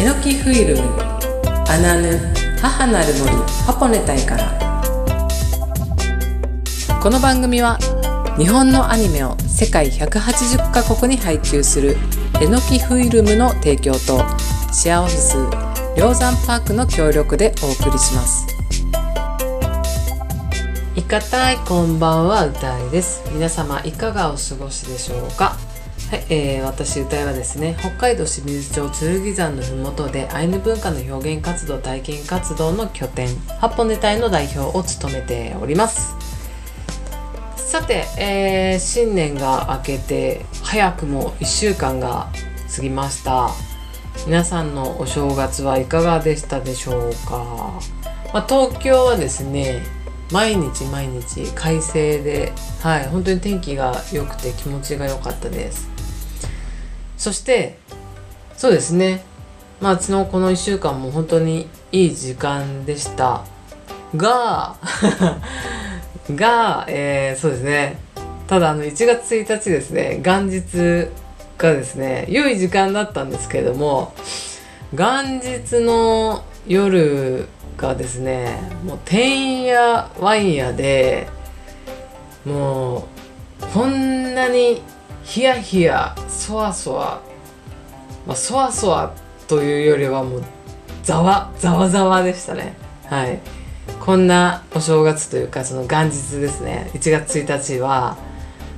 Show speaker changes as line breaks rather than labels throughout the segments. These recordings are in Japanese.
エノキフイルムアナヌ母なる森ハポネタイからこの番組は日本のアニメを世界180カ国に配給するエノキフイルムの提供とシェアオフィス梁山パークの協力でお送りします。いかたいこんばんは歌いです。皆様いかがお過ごしでしょうか？はい、えー、私歌いはですね北海道清水町剣山の麓でアイヌ文化の表現活動体験活動の拠点八本ネタイの代表を務めております。さて、えー、新年が明けて早くも1週間が過ぎました。皆さんのお正月はいかがでしたでしょうか、まあ、東京はですね毎日毎日快晴で、はい、本当に天気が良くて気持ちが良かったです。そしてそうですね。まあ昨日この1週間も本当にいい時間でした。が が、えー、そうですね。ただあの1月1日ですね。元日がですね良い時間だったんですけれども元日の夜がですねもう店員やワイン屋でもうこんなにヒヤヒヤそわそわまあそわそわというよりはもうざわざわざわでしたね。はい。こんなお正月というかその元日ですね。1月1日は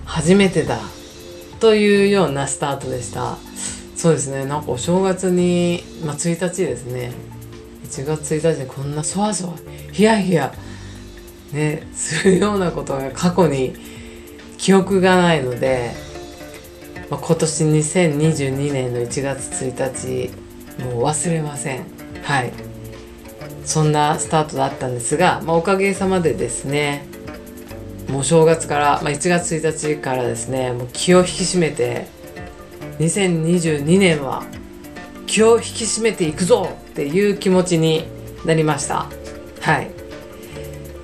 初めてだというようなスタートでした。そうですね。なんかお正月に、まあ、1日ですね。1月1日にこんなそわそわヒヤヒヤねするようなことが過去に記憶がないので、まあ、今年2022年の1月1日もう忘れません。はい。そんなスタートだったんですが、まあ、おかげさまでですねもう正月から、まあ、1月1日からですねもう気を引き締めて2022年は気を引き締めていくぞっていう気持ちになりました。はい、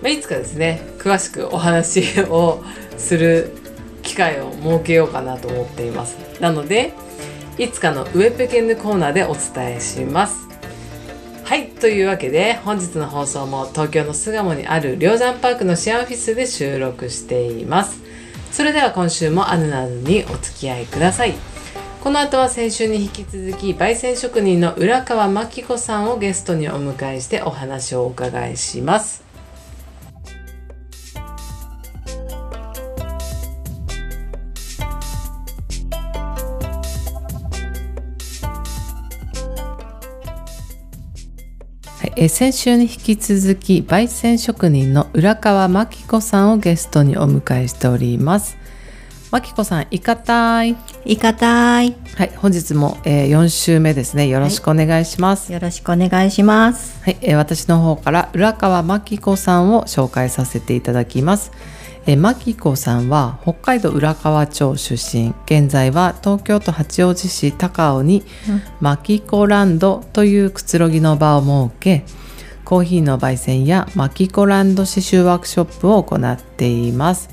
まあ、いつかですね詳しくお話をする機会を設けようかなと思っています。なのでいつかのウェペケンヌコーナーでお伝えします。はいというわけで本日の放送も東京の巣鴨にある梁山パークのシェアオフィスで収録しています。それでは今週もアヌナヌにお付き合いください。この後は先週に引き続き焙煎職人の浦川真紀子さんをゲストにお迎えしてお話をお伺いします。え先週に引き続き焙煎職人の浦川真紀子さんをゲストにお迎えしております。真紀子さんいかたい。
いかたい。
はい本日も、えー、4週目ですね。よろしくお願いします、
はい、よろしくお願いします。
はい、えー、私の方から浦川真紀子さんを紹介させていただきますえマキコさんは北海道浦河町出身現在は東京都八王子市高尾に、マキコランドというくつろぎの場を設けコーヒーの焙煎やマキコランド刺繍ワークショップを行っています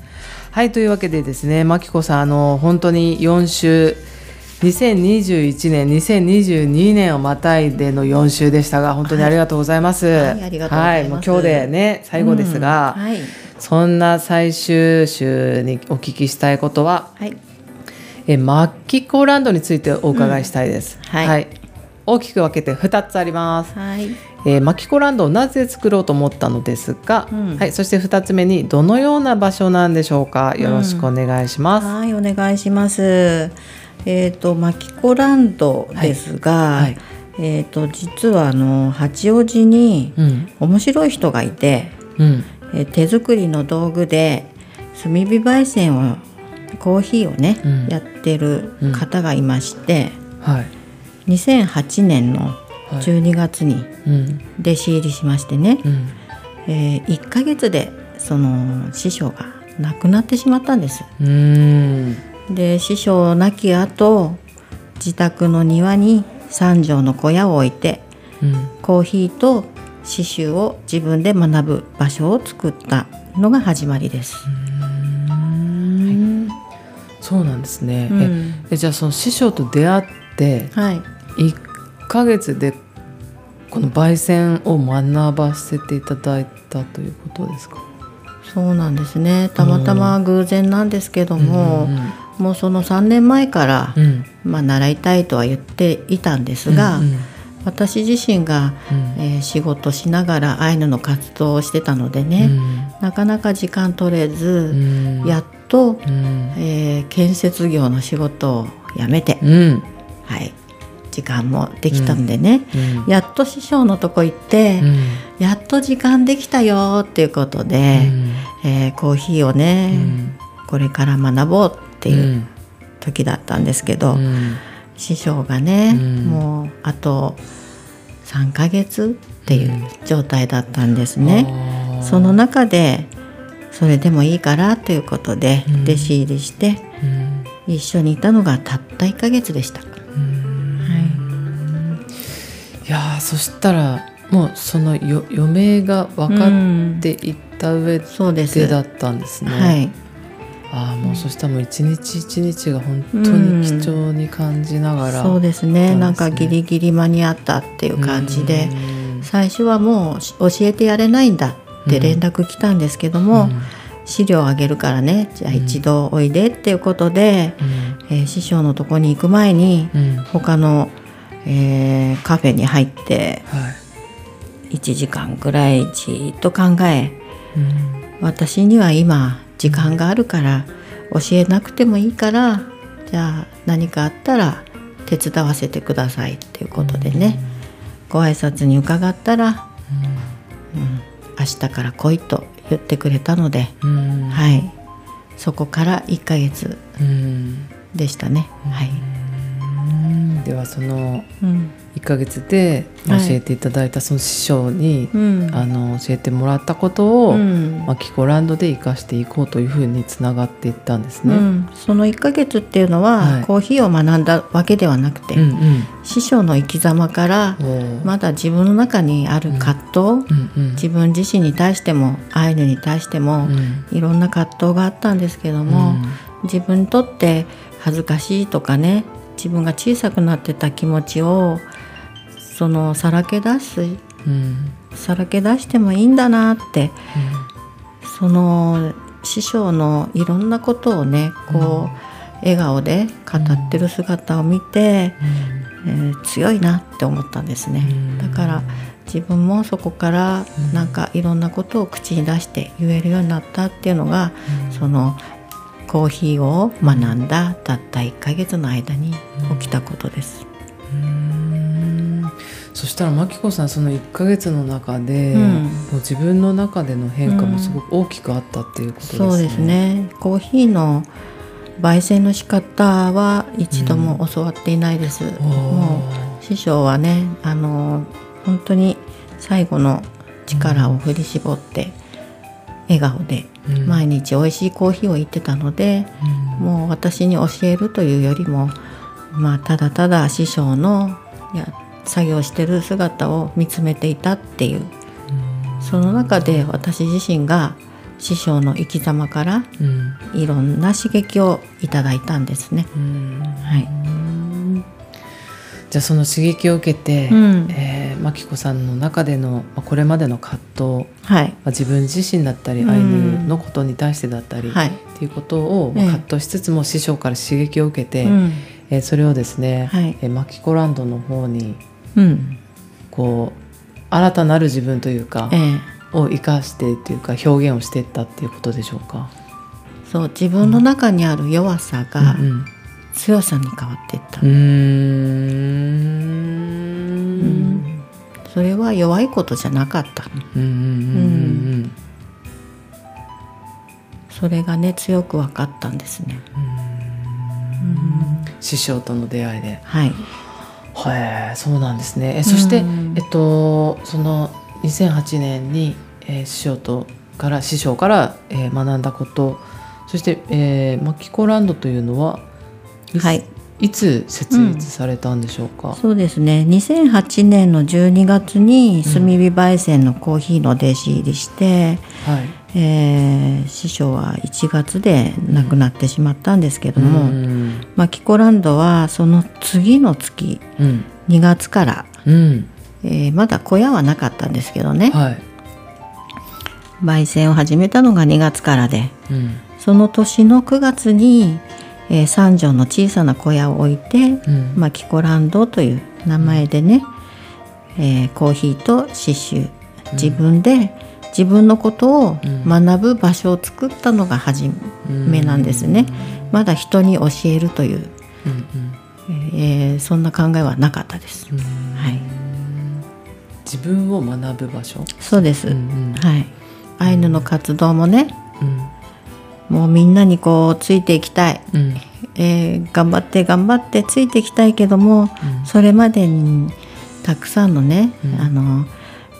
はいというわけでですねマキコさんあの本当に4週2021年2022年をまたいでの4週でしたが本当にありがとうございます。はい、
ありがとうございます。はい、もう
今日でね最後ですが、うんはい、そんな最終週にお聞きしたいことは、はい、えマッキコランドについてお伺いしたいです。うん、はい、はい、大きく分けて2つあります。はい、えー、マキコランドをなぜ作ろうと思ったのですか、うん、はい、そして2つ目にどのような場所なんでしょうか。よろしくお願いします。
うん、はい、お願いします。えっ、ー、とマキコランドですが。はいはいえーと、実はあの八王子に面白い人がいて、うん、え手作りの道具で炭火焙煎をコーヒーをね、うん、やってる方がいまして、うん。はい、2008年の12月に弟子入りしましてね、はい、えー、1ヶ月でその師匠が亡くなってしまったんです。で師匠亡き後自宅の庭に三畳の小屋を置いて、うん、コーヒーと刺繍を自分で学ぶ場所を作ったのが始まりです。
そうなんですね、うん、えじゃあその師匠と出会って1ヶ月でこの焙煎を学ばせていただいたということですか？
そうなんですね。たまたま偶然なんですけども、もうその3年前から、うん、まあ、習いたいとは言っていたんですが、うんうん、私自身が、うん、えー、仕事しながらアイヌの活動をしてたのでね、うん、なかなか時間取れず、やっと、えー、建設業の仕事を辞めて、はい、時間もできたんでね、やっと師匠のとこ行って、やっと時間できたよっていうことで、えー、コーヒーをね、これから学ぼうっていう時だったんですけど、師匠がね、もうあと3ヶ月っていう状態だったんですね。その中でそれでもいいからということで弟子入りして、一緒にいたのがたった1ヶ月でした。はい、
いやそしたらもうその余命が分かっていった上でだったんですね。はいああもうそしたらもう一日一日が本当に貴重に感じながら、
うん、そうですね。なんかギリギリ間に合ったっていう感じで、最初はもう教えてやれないんだって連絡来たんですけども、資料あげるからね。じゃあ一度おいでっていうことで、うん、えー、師匠のとこに行く前に、うん、他の、えー、カフェに入って、はい、1時間ぐらいじっと考え、うん、私には今時間があるから教えなくてもいいからじゃあ何かあったら手伝わせてくださいっていうことでね、ご挨拶に伺ったら、うん、うん、明日から来いと言ってくれたので、はい、そこから1ヶ月でしたね。はい、
ではその、うん1か月で教えていただいたその師匠に、はい、あの教えてもらったことを、うん、まあ、キコランドで生かしていこうというふうにつながっていったんですね。うん、
その1か月っていうのは、はい、コーヒーを学んだわけではなくて、うんうん、師匠の生き様からまだ自分の中にある葛藤、うん。うん、自分自身に対してもアイヌに対しても、いろんな葛藤があったんですけども、自分にとって恥ずかしいとかね自分が小さくなってた気持ちをそのさらけ出す、うん、さらけ出してもいいんだなって、うん、その師匠のいろんなことをねこう、笑顔で語ってる姿を見て、えー、強いなって思ったんですね。だから自分もそこからなんかいろんなことを口に出して言えるようになったっていうのが、そのコーヒーを学んだたった1ヶ月の間に起きたことです。
そしたら真紀子さんその1か月の中で、うん、もう自分の中での変化もすごく大きくあったっていうことですね。
そうですね。コーヒーの焙煎の仕方は一度も教わっていないです。うん、もう師匠はねあの本当に最後の力を振り絞って、笑顔で毎日美味しいコーヒーを言ってたので、うん、もう私に教えるというよりもまあただただ師匠のや作業してる姿を見つめていたっていう。その中で私自身が師匠の生き様からいろんな刺激をいただいたんですね。はい、
じゃあその刺激を受けて、うん、えー、真紀子さんの中でのこれまでの葛藤、はい、まあ、自分自身だったり、アイヌのことに対してだったり、はい、っていうことを、まあ、葛藤しつつも師匠から刺激を受けて、うん、えー、それをですね、はい、えー、マキコランドの方にうん、こう新たなる自分というか、ええ、を生かしてというか表現をしていったっていうことでしょうか？
そう自分の中にある弱さが強さに変わっていった。うん、それは弱いことじゃなかった。うんそれがね強く分かったんですね。
師匠との出会いで。
はい。
はい、そうなんですね。えそして、えっとその2008年に、えー、師匠とから師匠から、えー、学んだこと、そして、えー、マキコランドというのは、はい、いつ設立されたんでしょうか、うん、
そうですね。2008年の12月に炭火焙煎のコーヒーの弟子入りして、うん、はいえー、師匠は1月で亡くなってしまったんですけども、うん、まあ、キコランドはその次の月2月から、うん、えー、まだ小屋はなかったんですけどね、はい、焙煎を始めたのが2月からで、うん、その年の9月に、えー、3畳の小さな小屋を置いて、うん、まあ、キコランドという名前でね、えー、コーヒーと刺繍自分で自分のことを学ぶ場所を作ったのが初めなんですね。まだ人に教えるという、えー、そんな考えはなかったです。はい、
自分を学ぶ場所？
そうです、うんうん、はい。アイヌの活動もね、うん、もうみんなにこうついていきたい、うん、えー、頑張って頑張ってついていきたいけども、うん、それまでにたくさんのね、あの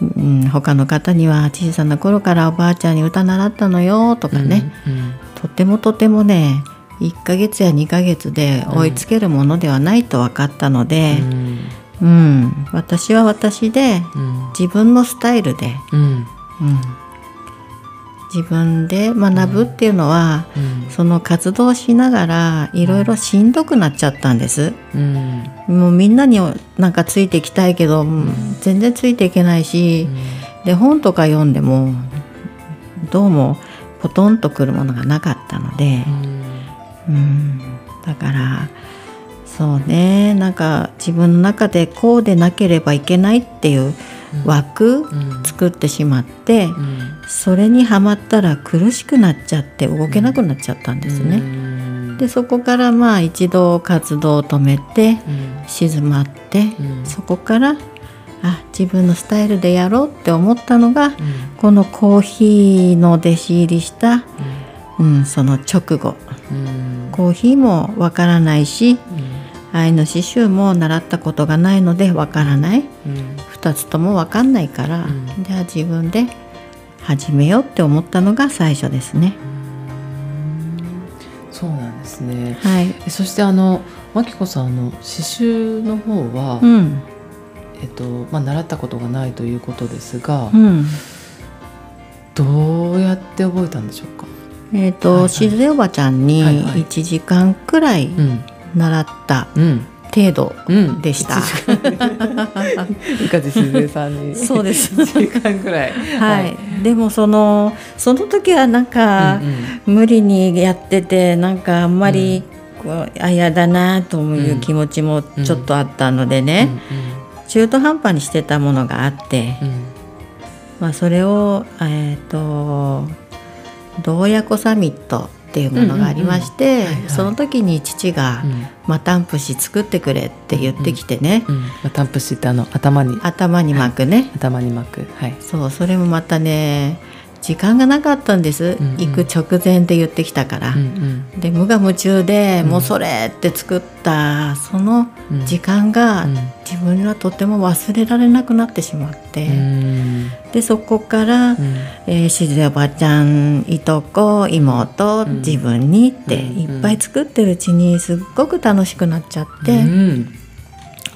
うん、他の方には小さな頃からおばあちゃんに歌習ったのよとかね、うんうん、とてもとてもね1ヶ月や2ヶ月で追いつけるものではないと分かったので、うん、うん、私は私で、自分のスタイルで、うん自分で学ぶっていうのは、その活動しながらいろいろしんどくなっちゃったんです。もうみんなになんかついていきたいけど、全然ついていけないし、で本とか読んでもどうもポトンとくるものがなかったので。うん、だからそうねなんか自分の中でこうでなければいけないっていう枠作ってしまって、うん、それにはまったら苦しくなっちゃって動けなくなっちゃったんですね。でそこからまあ一度活動を止めて、静まって、そこからあ自分のスタイルでやろうって思ったのが、このコーヒーの弟子入りした、うん。その直後。コーヒーもわからないし、愛の刺繍も習ったことがないのでわからない、うん、2つともわかんないから、うん、じゃあ自分で始めようって思ったのが最初ですね。
そうなんですね。はい。そしてあの真紀子さんの刺繍の方は、うん、えっとまあ習ったことがないということですが、うん、どうやって覚えたんでしょうか？
えーと、はいはい、しずえおばちゃんに1時間くらい習った程度でした。
宇梶しずえさんに
そうです。
1時間くらい、
はい、はい、でもそのその時はなんか、うんうん、無理にやっててなんかあんまりこう、あやだなという気持ちもちょっとあったのでね、中途半端にしてたものがあって、まあ、それをえっ、ー、と洞爺湖サミットっていうものがありましてその時に父が「マタンプシ作ってくれ」って言ってきてね、うんうん、
マタンプシってあの頭に。
頭に巻くね、はい、
頭に巻く。はい。
そうそれもまたね時間がなかったんです、うんうん、行く直前で言ってきたから、うんうん、で無我夢中で、もうそれって作ったその時間が、自分にはとても忘れられなくなってしまって、うん、でそこから、うん、えー、しずおばちゃんいとこ妹、自分にっていっぱい作ってるうちにすっごく楽しくなっちゃって。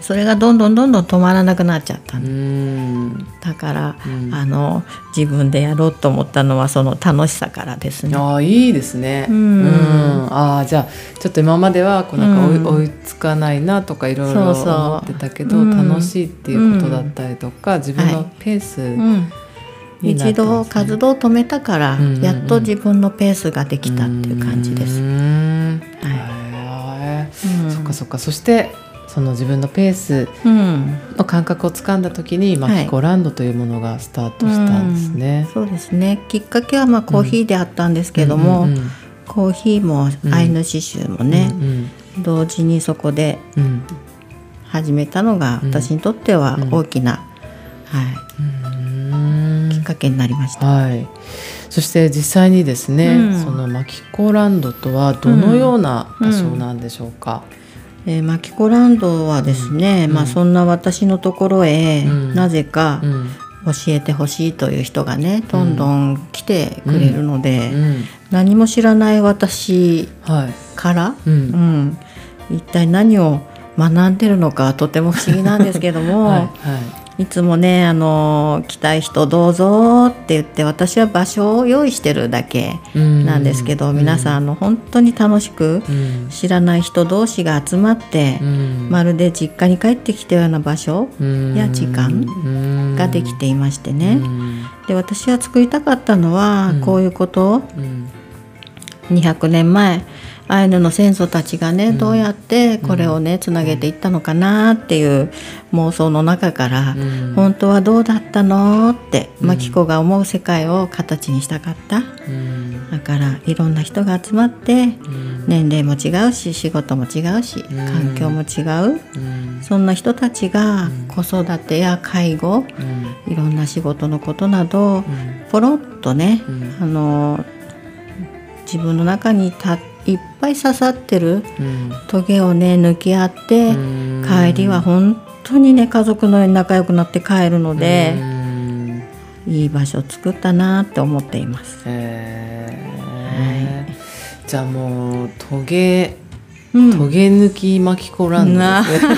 それがどんどんどんどん止まらなくなっちゃっただから、あの自分でやろうと思ったのはその楽しさからですね。
あいいですね。うん、あじゃあちょっと今まではこうなんか追いつかないなとかいろいろ思ってたけど楽しいっていうことだったりとか、自分のペース、
はい。一度活動を止めたから、やっと自分のペースができたっていう感じです。
はい、そっかそっか。そしてその自分のペースの感覚をつかんだ時に、うん、マキコランドというものがスタートしたんですね。
うん、そうですね。きっかけはまあコーヒーであったんですけども、うんうんうん、コーヒーもアイヌ刺繍もね、うんうん、同時にそこで始めたのが私にとっては大きな、はい、きっかけになりました。
はい。そして実際にですね、そのマキコランドとはどのような場所なんでしょうか？
えー、マキコランドはですね、うん、まあ、そんな私のところへ、なぜか教えてほしいという人がねどんどん来てくれるので、何も知らない私から、はいうん。一体何を学んでるのかとても不思議なんですけども、はい、はい、いつもねあの来たい人どうぞって言って私は場所を用意してるだけなんですけど、皆さんあの本当に楽しく、知らない人同士が集まって、まるで実家に帰ってきたような場所や時間ができていましてね、で私は作りたかったのは、こういうこと。を、200年前アイヌの先祖たちがね、どうやってこれをねつなげていったのかなっていう妄想の中から、本当はどうだったのって真紀子が思う世界を形にしたかった、だからいろんな人が集まって、年齢も違うし仕事も違うし環境も違う、そんな人たちが子育てや介護、いろんな仕事のことなど、ポロッとね、あの自分の中に立っていっぱい刺さってる、トゲをね抜き合って、帰りは本当にね家族のように仲良くなって帰るので、いい場所作ったなって思っています。
はい、じゃあもうトゲ、うん、トゲ抜き巻きコランドですね。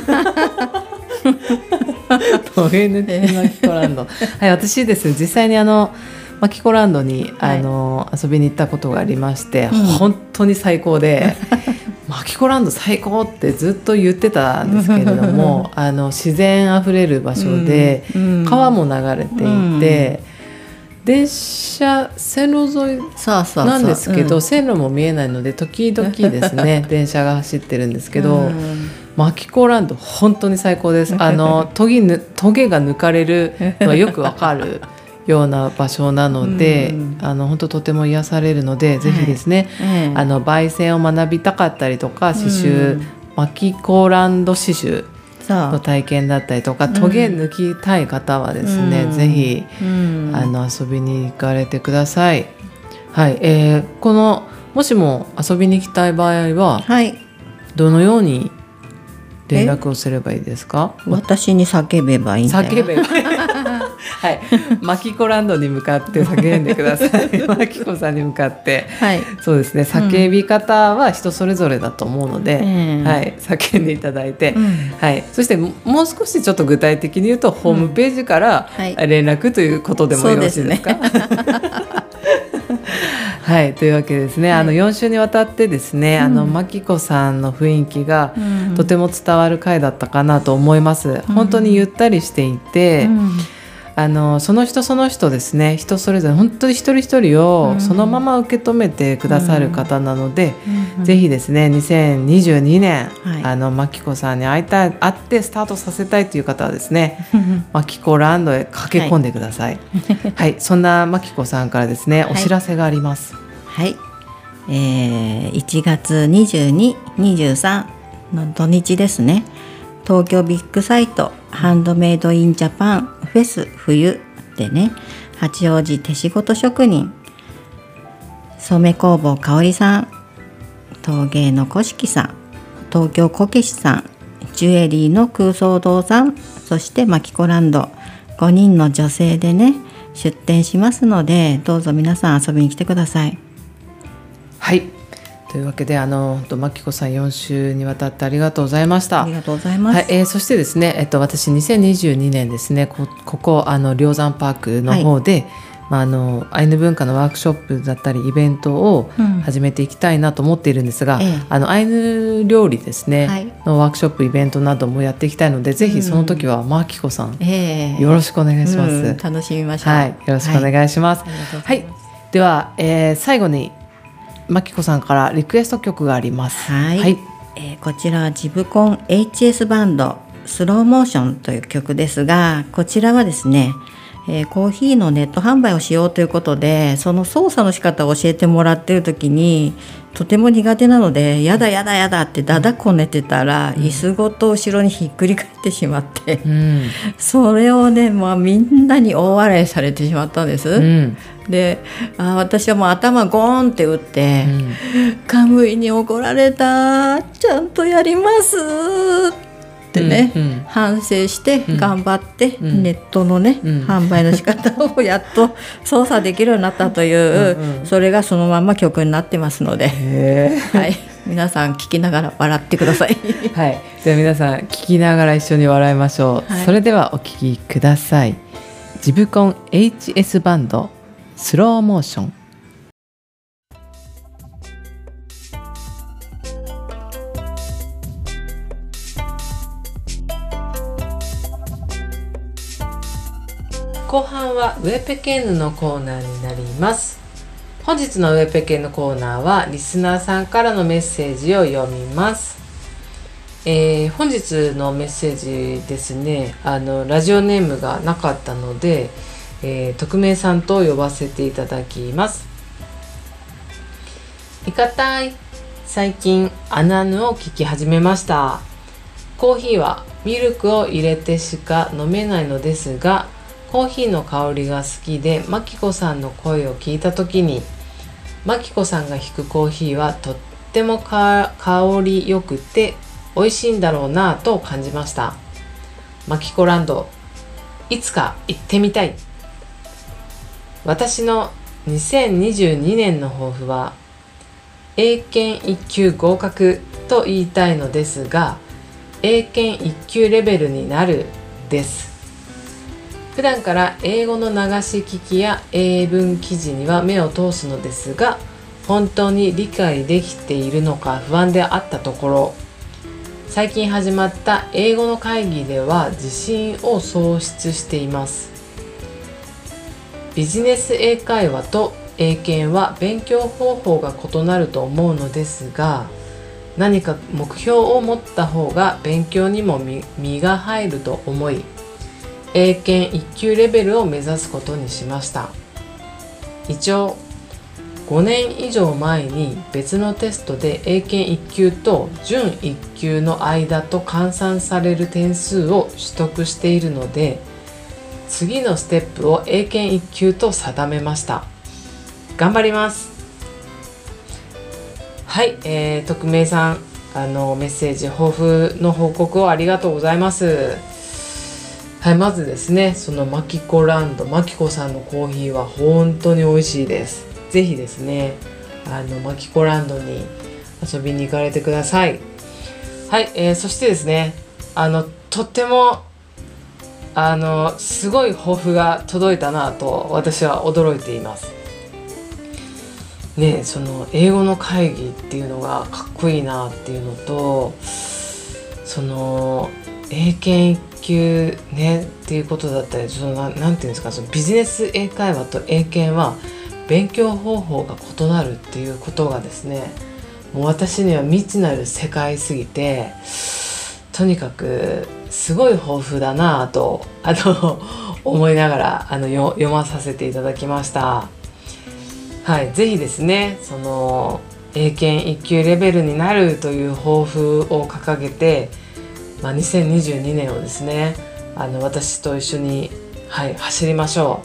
トゲ抜き巻きコランド。はい、私です実際にあの。マキコランドに、あの遊びに行ったことがありまして、うん、本当に最高で マキコランド最高ってずっと言ってたんですけれども あの自然あふれる場所で、うん、川も流れていて。電車線路沿いなんですけど線路も見えないので時々ですね 電車が走ってるんですけど、マキコランド本当に最高です。あのトゲトゲが抜かれるのはよくわかるような場所なので、うん、あの本当とても癒されるので、ぜひですね、あの焙煎を学びたかったりとか刺繍、うん、マキコランド刺繍の体験だったりとかトゲ抜きたい方はですね、うん、ぜひ、あの遊びに行かれてください。はい、えー、このもしも遊びに行きたい場合は、はい、どのように連絡をすればいいですか？
私に叫べばいいんだ
よ。叫べば はい、マキコランドに向かって叫んでください。マキコさんに向かって、はい、そうですね。叫び方は人それぞれだと思うので、うん、はい、叫んでいただいて、うん、はい、そしてもう少しちょっと具体的に言うと、ホームページから連絡ということでもよろしいですか？はい、というわけですね、はい、あの4週にわたってですね、うん、あのマキコさんの雰囲気がとても伝わる回だったかなと思います。うん、本当にゆったりしていて、うん。あのその人その人ですね人それぞれ本当に一人一人をそのまま受け止めてくださる方なので、うん、ぜひですね2022年、はい、あのマキコさんに会いたい会ってスタートさせたいという方はですね マキコランドへ駆け込んでください。はい、はい、そんなマキコさんからですねお知らせがあります。
はい、はい、えー、1月22、23の土日ですね。東京ビッグサイトハンドメイドインジャパンフェス冬でね八王子手仕事職人染工房香織さん陶芸の古式さん東京こけしさんジュエリーの空想堂さんそしてマキコランド5人の女性でね出店しますのでどうぞ皆さん遊びに来てください。
はい。というわけであのマキコさん4週にわたってありがとうございました。
ありがとうございます、はい。
えー、そしてですね、えっと、私2022年ですねこここあの梁山パークの方で、はいまあ、あのアイヌ文化のワークショップだったりイベントを始めていきたいなと思っているんですが、うん、あのアイヌ料理ですね、はい、のワークショップイベントなどもやっていきたいのでぜひその時はマーキコさん、えー、よろしくお願いします、うん、
楽しみましょう、
はい、よろしくお願いします、はい、はい、では、えー、最後にマキコさんからリクエスト曲があります。
はい。はい、えー、こちらはジブコン HS バンドスローモーションという曲ですが、こちらはですね、えー、コーヒーのネット販売をしようということでその操作の仕方を教えてもらってる時にとても苦手なので「やだやだやだ」ってだだこねてたら、うん、椅子ごと後ろにひっくり返ってしまって、うん、それをね、まあ、みんなに大笑いされてしまったんです。うん、であ私はもう頭ゴーンって打って「カムイに怒られた。ちゃんとやります」ってね、うんうん、反省して頑張って、うん、ネットのね、うん、販売の仕方をやっと 操作できるようになったというそれがそのまま曲になってますので。はい。皆さん聞きながら笑ってください。
はい。では皆さん聞きながら一緒に笑いましょう、はい、それではお聞きください。ジブコン HS バンドスローモーション後半はウェペケンヌのコーナーになります。本日のウェペケンのコーナーはリスナーさんからのメッセージを読みます。えー、本日のメッセージですね。あのラジオネームがなかったので、えー、匿名さんと呼ばせていただきます。いかたい最近アナヌを聞き始めました。コーヒーはミルクを入れてしか飲めないのですがコーヒーの香りが好きでマキコさんの声を聞いた時にマキコさんが弾くコーヒーはとっても香りよくて美味しいんだろうなぁと感じました。マキコランドいつか行ってみたい。私の2022年の抱負は英検1級合格と言いたいのですが英検1級レベルになるです。普段から英語の流し聞きや英文記事には目を通すのですが本当に理解できているのか不安であったところ最近始まった英語の会議では自信を喪失しています。ビジネス英会話と英検は勉強方法が異なると思うのですが何か目標を持った方が勉強にも身が入ると思い英検1級レベルを目指すことにしました。一応5年以上前に別のテストで英検1級と準1級の間と換算される点数を取得しているので次のステップを英検1級と定めました。頑張ります。はい、えー、匿名さんあのメッセージ抱負の報告をありがとうございます。はいまずですねそのマキコランドマキコさんのコーヒーは本当に美味しいです。是非ですねあのマキコランドに遊びに行かれてください。はい、えー、そしてですねあのとってもあのすごい抱負が届いたなと私は驚いています。ねその英語の会議っていうのがかっこいいなっていうのとその英検級ねっていうことだったりそのななんていうんですかそのビジネス英会話と英検は勉強方法が異なるっていうことがですねもう私には未知なる世界すぎてとにかくすごい豊富だなとあの思いながらあの読まさせていただきました。はい、ぜひですねその英検1級レベルになるという抱負を掲げてまあ、2022年をですねあの私と一緒に、はい、走りましょ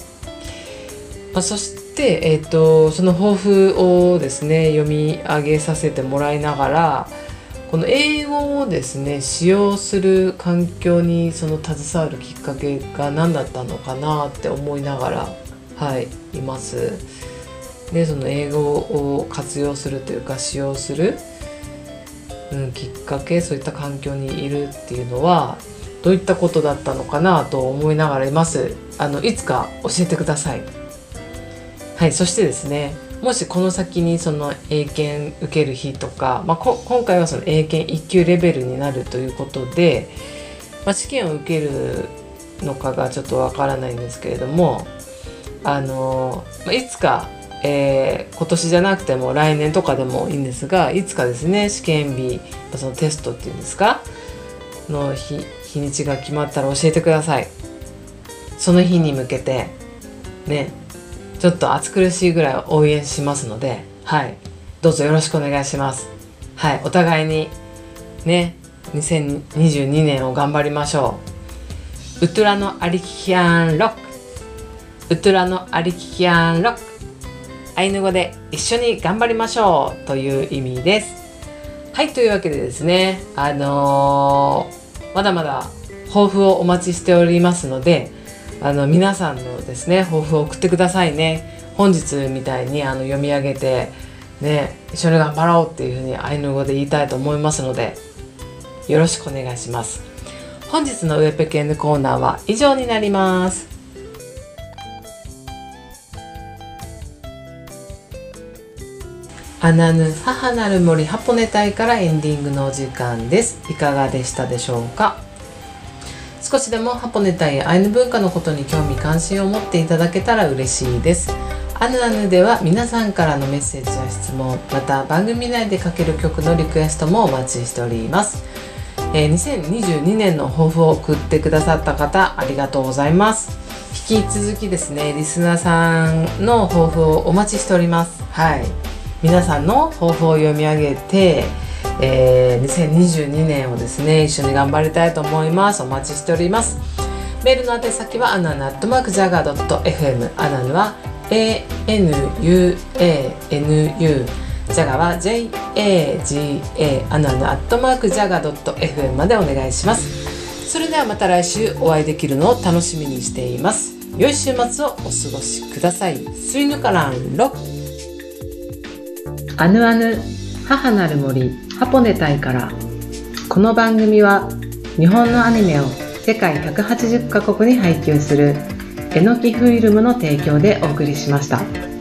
う、まあ、そして、えーと、その抱負をですね読み上げさせてもらいながらこの英語をですね使用する環境にその携わるきっかけが何だったのかなって思いながらはいいます。でその英語を活用するというか使用するうん、きっかけそういった環境にいるっていうのはどういったことだったのかなと思いながらいます。あのいつか教えてください。はいそしてですねもしこの先にその英検受ける日とか、まあ、今回はその英検1級レベルになるということで、まあ、試験を受けるのかがちょっとわからないんですけれどもあの、まあ、いつかえー、今年じゃなくても来年とかでもいいんですがいつかですね試験日そのテストっていうんですか？の日日にちが決まったら教えてください。その日に向けてねちょっと暑苦しいぐらい応援しますのではい。どうぞよろしくお願いします。はい。お互いにね2022年を頑張りましょう。ウトラのアリキキアンロック。ウトラのアリキキアンロック。アイヌ語で一緒に頑張りましょうという意味です。はいというわけでですねあのー、まだまだ抱負をお待ちしておりますのであの皆さんのですね抱負を送ってくださいね。本日みたいにあの読み上げてね一緒に頑張ろうっていうふうにアイヌ語で言いたいと思いますのでよろしくお願いします本日のウェペケンヌコーナーは以上になりますアナヌ母なる森ハポネ隊からエンディングのお時間です。いかがでしたでしょうか？少しでもハポネタイアイヌ文化のことに興味関心を持っていただけたら嬉しいです。アヌアヌでは皆さんからのメッセージや質問また番組内でかける曲のリクエストもお待ちしております、えー、2022年の抱負を送ってくださった方ありがとうございます。引き続きですねリスナーさんの抱負をお待ちしております。はい。皆さんの抱負を読み上げてえー、2022年をですね一緒に頑張りたいと思います。お待ちしております。メールの宛先はアナナットマークジャガー .fm アナヌは ANUANU ジャガは JAGA アナヌアットマークジャガー .fm までお願いします。それではまた来週お会いできるのを楽しみにしています。良い週末をお過ごしください。スイヌカランロアヌアヌ母なる森ハポネタイからこの番組は日本のアニメを世界180カ国に配給するえのきフィルムの提供でお送りしました。